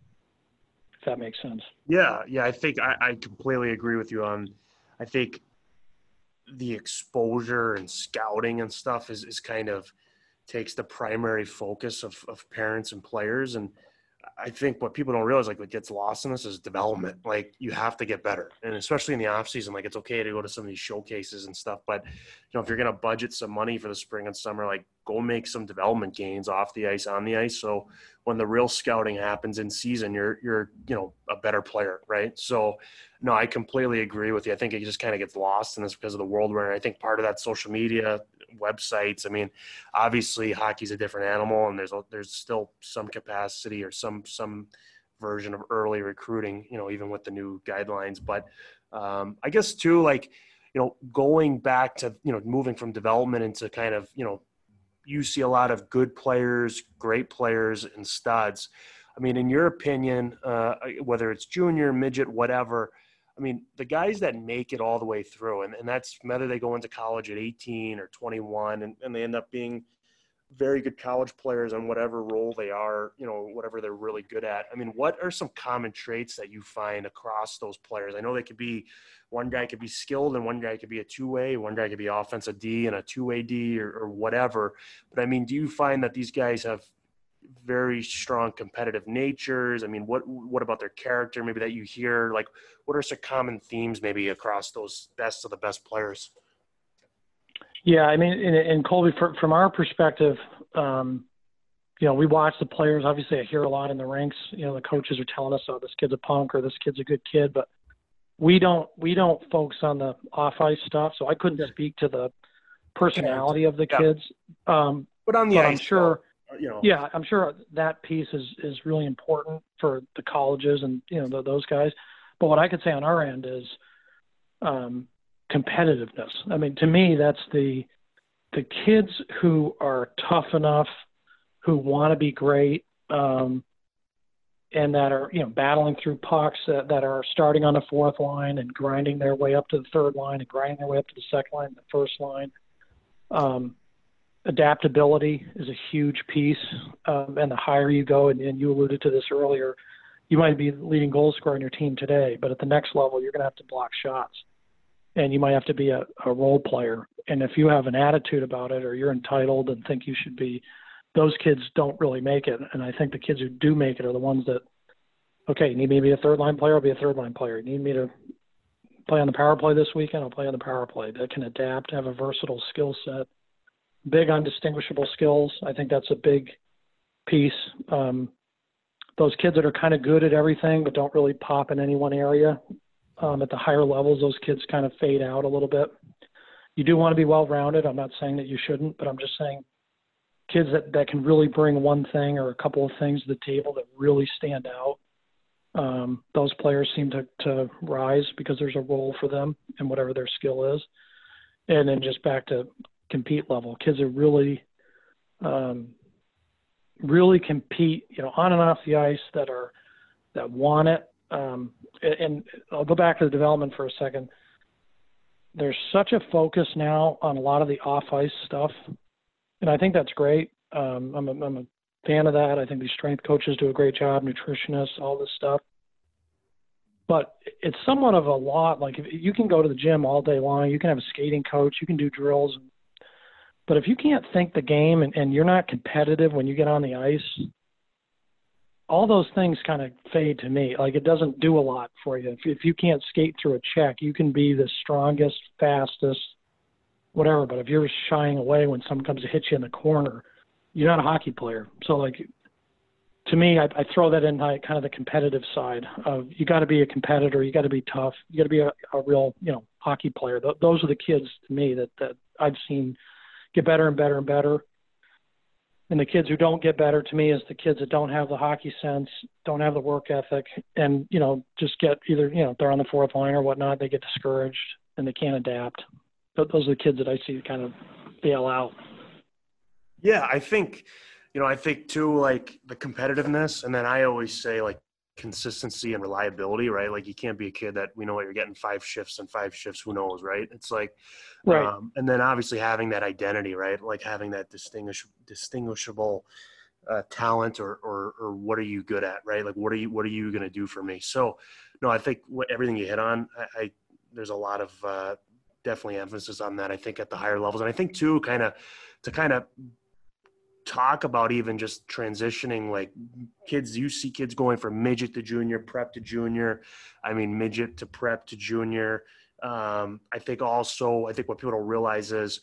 if that makes sense. Yeah, yeah, I think I, I completely agree with you on. I think the exposure and scouting and stuff is, is kind of takes the primary focus of, of parents and players and I think what people don't realize, like what gets lost in this is development. Like you have to get better. And especially in the off season, like it's okay to go to some of these showcases and stuff. But you know, if you're gonna budget some money for the spring and summer, like go make some development gains off the ice, on the ice. So when the real scouting happens in season, you're you're, you know, a better player, right? So no, I completely agree with you. I think it just kind of gets lost in this because of the world we're in. I think part of that social media, websites. I mean, obviously hockey's a different animal, and there's a, there's still some capacity or some some version of early recruiting. You know, even with the new guidelines. But um, I guess too, like you know, going back to you know moving from development into kind of you know, you see a lot of good players, great players, and studs. I mean, in your opinion, uh, whether it's junior, midget, whatever, I mean, the guys that make it all the way through, and, and that's whether they go into college at 18 or 21, and, and they end up being very good college players on whatever role they are, you know, whatever they're really good at. I mean, what are some common traits that you find across those players? I know they could be one guy could be skilled and one guy could be a two way, one guy could be offensive D and a two way D or, or whatever. But I mean, do you find that these guys have very strong competitive natures? I mean, what what about their character? Maybe that you hear like, what are some common themes maybe across those best of the best players? Yeah, I mean, in, in Colby, for, from our perspective, um, you know, we watch the players. Obviously, I hear a lot in the ranks. You know, the coaches are telling us, "Oh, this kid's a punk," or "This kid's a good kid," but we don't we don't focus on the off ice stuff. So I couldn't speak to the personality of the yeah. kids. Um, but on the but ice, I'm sure you know. Yeah, I'm sure that piece is is really important for the colleges and you know the, those guys. But what I could say on our end is um, competitiveness. I mean, to me, that's the the kids who are tough enough, who want to be great. Um, and that are you know battling through pucks that, that are starting on the fourth line and grinding their way up to the third line and grinding their way up to the second line, the first line. Um, adaptability is a huge piece, um, and the higher you go, and, and you alluded to this earlier, you might be leading goal scorer on your team today, but at the next level, you're going to have to block shots, and you might have to be a, a role player. And if you have an attitude about it, or you're entitled and think you should be those kids don't really make it. And I think the kids who do make it are the ones that, okay, you need me to be a third line player? I'll be a third line player. You need me to play on the power play this weekend? I'll play on the power play. That can adapt, have a versatile skill set, big undistinguishable skills. I think that's a big piece. Um, those kids that are kind of good at everything but don't really pop in any one area um, at the higher levels, those kids kind of fade out a little bit. You do want to be well rounded. I'm not saying that you shouldn't, but I'm just saying kids that, that can really bring one thing or a couple of things to the table that really stand out. Um, those players seem to, to rise because there's a role for them and whatever their skill is. And then just back to compete level, kids are really, um, really compete, you know, on and off the ice that are, that want it. Um, and I'll go back to the development for a second. There's such a focus now on a lot of the off ice stuff and I think that's great. Um, I'm, a, I'm a fan of that. I think these strength coaches do a great job, nutritionists, all this stuff. But it's somewhat of a lot. Like you can go to the gym all day long, you can have a skating coach, you can do drills. But if you can't think the game and, and you're not competitive when you get on the ice, all those things kind of fade to me. Like it doesn't do a lot for you. If, if you can't skate through a check, you can be the strongest, fastest, whatever. But if you're shying away when someone comes to hit you in the corner, you're not a hockey player. So like to me, I, I throw that in like kind of the competitive side of you got to be a competitor, you got to be tough, you got to be a, a real you know hockey player. Th- those are the kids to me that that I've seen get better and better and better. And the kids who don't get better to me is the kids that don't have the hockey sense, don't have the work ethic, and you know just get either you know they're on the fourth line or whatnot, they get discouraged and they can't adapt But those are the kids that I see kind of bail out. Yeah, I think, you know, I think too, like the competitiveness, and then I always say like consistency and reliability, right? Like you can't be a kid that we know what you're getting five shifts and five shifts, who knows, right? It's like, right. Um, and then obviously having that identity, right? Like having that distinguish distinguishable uh, talent or, or or what are you good at, right? Like what are you what are you going to do for me? So, no, I think what, everything you hit on, I, I there's a lot of uh, definitely emphasis on that. I think at the higher levels, and I think too, kind of to kind of talk about even just transitioning like kids you see kids going from midget to junior prep to junior i mean midget to prep to junior. Um, i think also i think what people don't realize is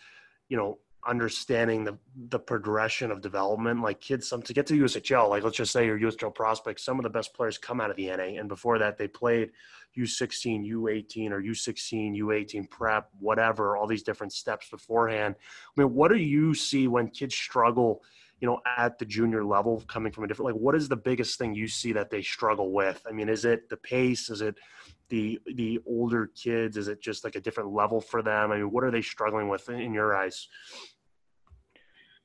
you know understanding the the progression of development. Like kids, some to get to USHL, like let's just say your USHL prospects, some of the best players come out of the NA, and before that they played U16, U18, or U16, U18 prep, whatever. All these different steps beforehand. I mean, what do you see when kids struggle? You know, at the junior level, coming from a different like, what is the biggest thing you see that they struggle with? I mean, is it the pace? Is it the the older kids? Is it just like a different level for them? I mean, what are they struggling with in your eyes?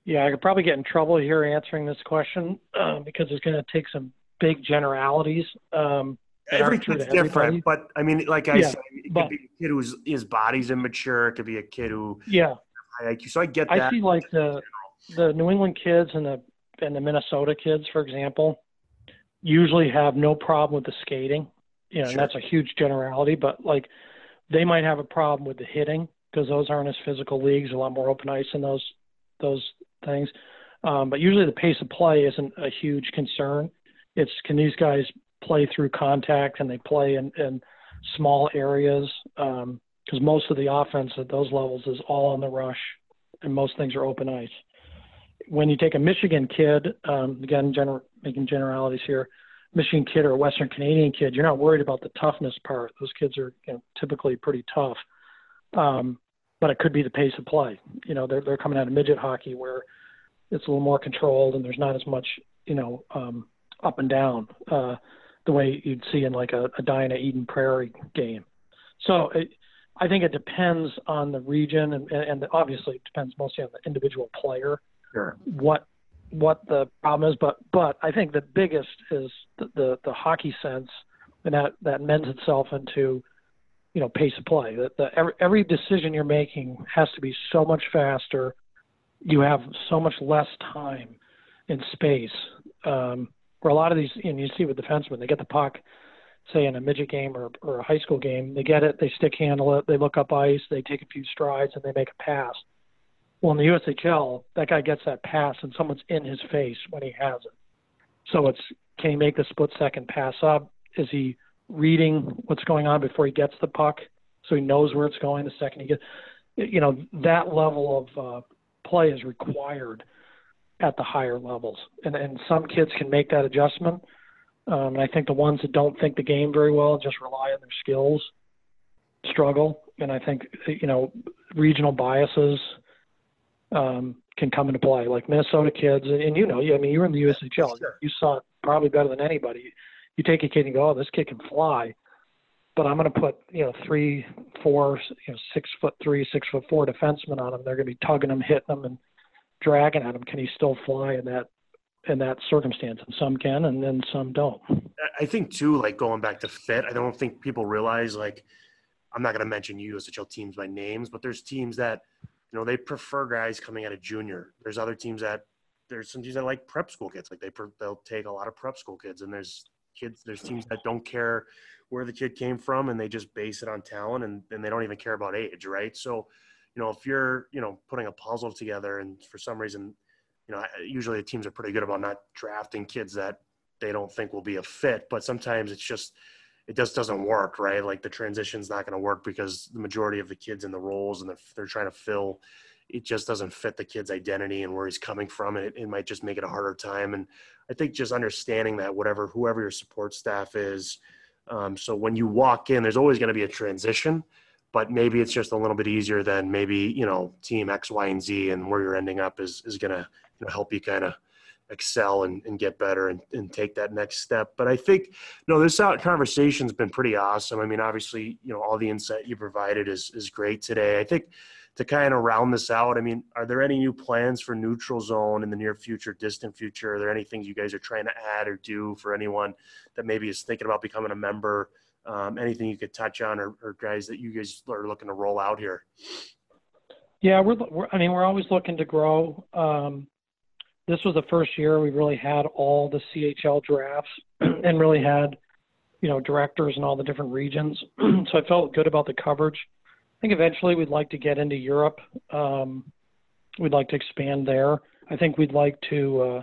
Yeah, I could probably get in trouble here answering this question uh, because it's going to take some big generalities. Um, Every kid's different, but I mean, like I yeah, said, it but, could be a kid who's his body's immature. It could be a kid who yeah, high IQ. So I get that. I see like the the New England kids and the and the Minnesota kids, for example, usually have no problem with the skating. You know, sure. and that's a huge generality, but like they might have a problem with the hitting because those aren't as physical leagues, a lot more open ice in those those things. Um, but usually the pace of play isn't a huge concern. It's can these guys play through contact and they play in, in small areas because um, most of the offense at those levels is all on the rush and most things are open ice. When you take a Michigan kid, um, again, gener- making generalities here, Michigan kid or a Western Canadian kid, you're not worried about the toughness part. Those kids are you know, typically pretty tough. Um, but it could be the pace of play. You know, they're they're coming out of midget hockey where it's a little more controlled and there's not as much, you know, um, up and down uh, the way you'd see in like a, a Edina Eden Prairie game. So it, I think it depends on the region and, and obviously it depends mostly on the individual player. Sure. What what the problem is, but but I think the biggest is the the, the hockey sense, and that that lends itself into you know pace of play. That the every, every decision you're making has to be so much faster. You have so much less time in space. Um, where a lot of these, and you see with defensemen, they get the puck, say in a midget game or, or a high school game, they get it, they stick handle it, they look up ice, they take a few strides, and they make a pass. Well, in the USHL, that guy gets that pass, and someone's in his face when he has it. So it's can he make the split second pass up? Is he reading what's going on before he gets the puck, so he knows where it's going the second he gets? You know that level of uh, play is required at the higher levels. And, and some kids can make that adjustment. Um, and I think the ones that don't think the game very well, and just rely on their skills, struggle. And I think, you know, regional biases um, can come into play, like Minnesota kids. And, and you know, I mean, you were in the USHL. You saw it probably better than anybody. You take a kid and go, oh, this kid can fly. But I'm going to put, you know, three, four, you know, six foot three, six foot four defensemen on him. They're going to be tugging him, hitting him, and dragging at him, can he still fly in that in that circumstance? And some can, and then some don't. I think too, like going back to fit, I don't think people realize like I'm not going to mention USHL teams by names, but there's teams that you know they prefer guys coming out of junior. There's other teams that there's some teams that like prep school kids, like they they'll take a lot of prep school kids, and there's kids there's teams that don't care where the kid came from and they just base it on talent and, and they don't even care about age, right? So you know, if you're, you know, putting a puzzle together and for some reason, you know, usually the teams are pretty good about not drafting kids that they don't think will be a fit, but sometimes it's just, it just doesn't work, right? Like the transition's not going to work because the majority of the kids in the roles and they're trying to fill, it just doesn't fit the kid's identity and where he's coming from. And it, it might just make it a harder time. And I think just understanding that whatever, whoever your support staff is, um, so when you walk in, there's always going to be a transition but maybe it's just a little bit easier than maybe you know team X, Y, and Z, and where you're ending up is is going to you know, help you kind of excel and, and get better and, and take that next step. But I think know this conversation's been pretty awesome. I mean, obviously, you know all the insight you provided is is great today. I think to kind of round this out, I mean, are there any new plans for Neutral Zone in the near future, distant future? Are there any things you guys are trying to add or do for anyone that maybe is thinking about becoming a member? um, anything you could touch on or, or, guys that you guys are looking to roll out here? Yeah, we're, we're I mean, we're always looking to grow. Um, this was the first year we really had all the CHL drafts and really had, you know, directors in all the different regions. so I felt good about the coverage. I think eventually we'd like to get into Europe. Um, we'd like to expand there. I think we'd like to uh,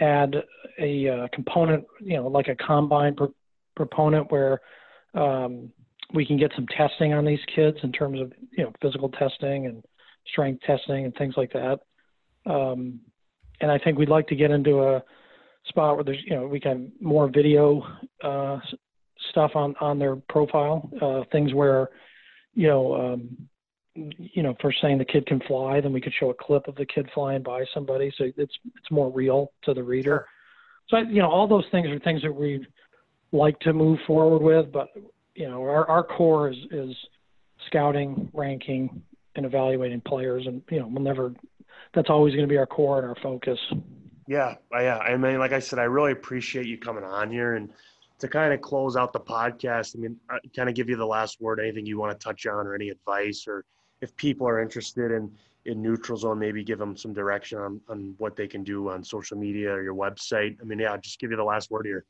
add a uh, component, you know, like a combine proponent where um, we can get some testing on these kids in terms of you know physical testing and strength testing and things like that. Um, and I think we'd like to get into a spot where there's you know we can more video uh, stuff on on their profile, uh, things where you know um, you know for saying the kid can fly, then we could show a clip of the kid flying by somebody, so it's it's more real to the reader. So you know all those things are things that we like to move forward with, but you know, our, our core is, is scouting, ranking, and evaluating players, and you know, we'll never. That's always going to be our core and our focus. Yeah, yeah. I mean, like I said, I really appreciate you coming on here and to kind of close out the podcast. I mean, I kind of give you the last word. Anything you want to touch on, or any advice, or if people are interested in in neutral zone, maybe give them some direction on on what they can do on social media or your website. I mean, yeah, just give you the last word here.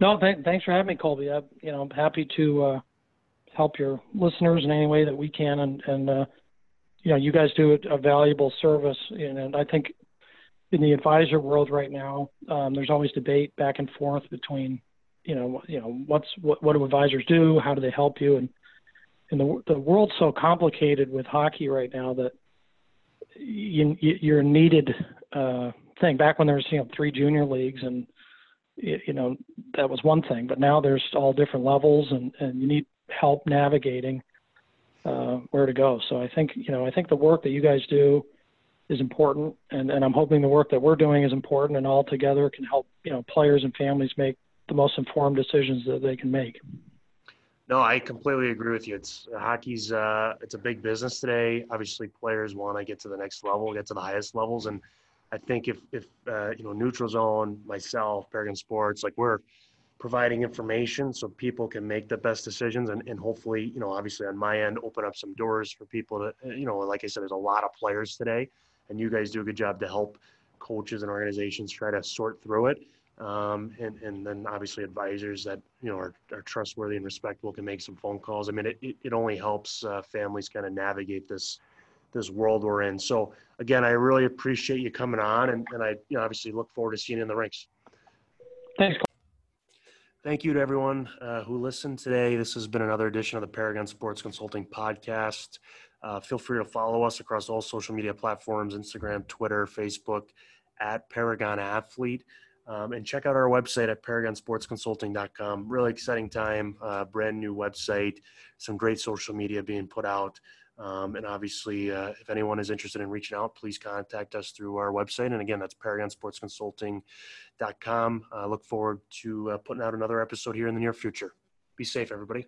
No, th- thanks for having me, Colby. I, you know, I'm happy to uh, help your listeners in any way that we can, and and uh, you know, you guys do a, valuable service, and I think in the advisor world right now, um, there's always debate back and forth between, you know, you know, what's what, what do advisors do, how do they help you, and and the the world's so complicated with hockey right now that you, you're a needed uh, thing. Back when there was you know three junior leagues and you know that was one thing but now there's all different levels and and you need help navigating where to go. So i think you know i think the work that you guys do is important and and i'm hoping the work that we're doing is important and all together can help you know players and families make the most informed decisions that they can make. No i completely agree with you. It's hockey's uh, it's a big business today. Obviously players want to get to the next level get to the highest levels and I think if, if, uh, you know, Neutral Zone, myself, Paragon Sports, like we're providing information so people can make the best decisions and, and hopefully, you know, obviously on my end, open up some doors for people to, you know, like I said, there's a lot of players today and you guys do a good job to help coaches and organizations try to sort through it. Um, and, and then obviously advisors that, you know, are, are trustworthy and respectful can make some phone calls. I mean, it, it, only helps uh, families kind of navigate this, this world we're in. So again, I really appreciate you coming on and, and I you know, obviously look forward to seeing you in the rinks. Thanks. Thank you to everyone uh, who listened today. This has been another edition of the Paragon Sports Consulting Podcast. Uh, feel free to follow us across all social media platforms Instagram, Twitter, Facebook at Paragon Athlete. Um, and check out our website at paragonsportsconsulting.com. Really exciting time, uh, brand new website, some great social media being put out. Um, and obviously, uh, if anyone is interested in reaching out, please contact us through our website. And again, that's paragonsportsconsulting.com. I uh, look forward to uh, putting out another episode here in the near future. Be safe, everybody.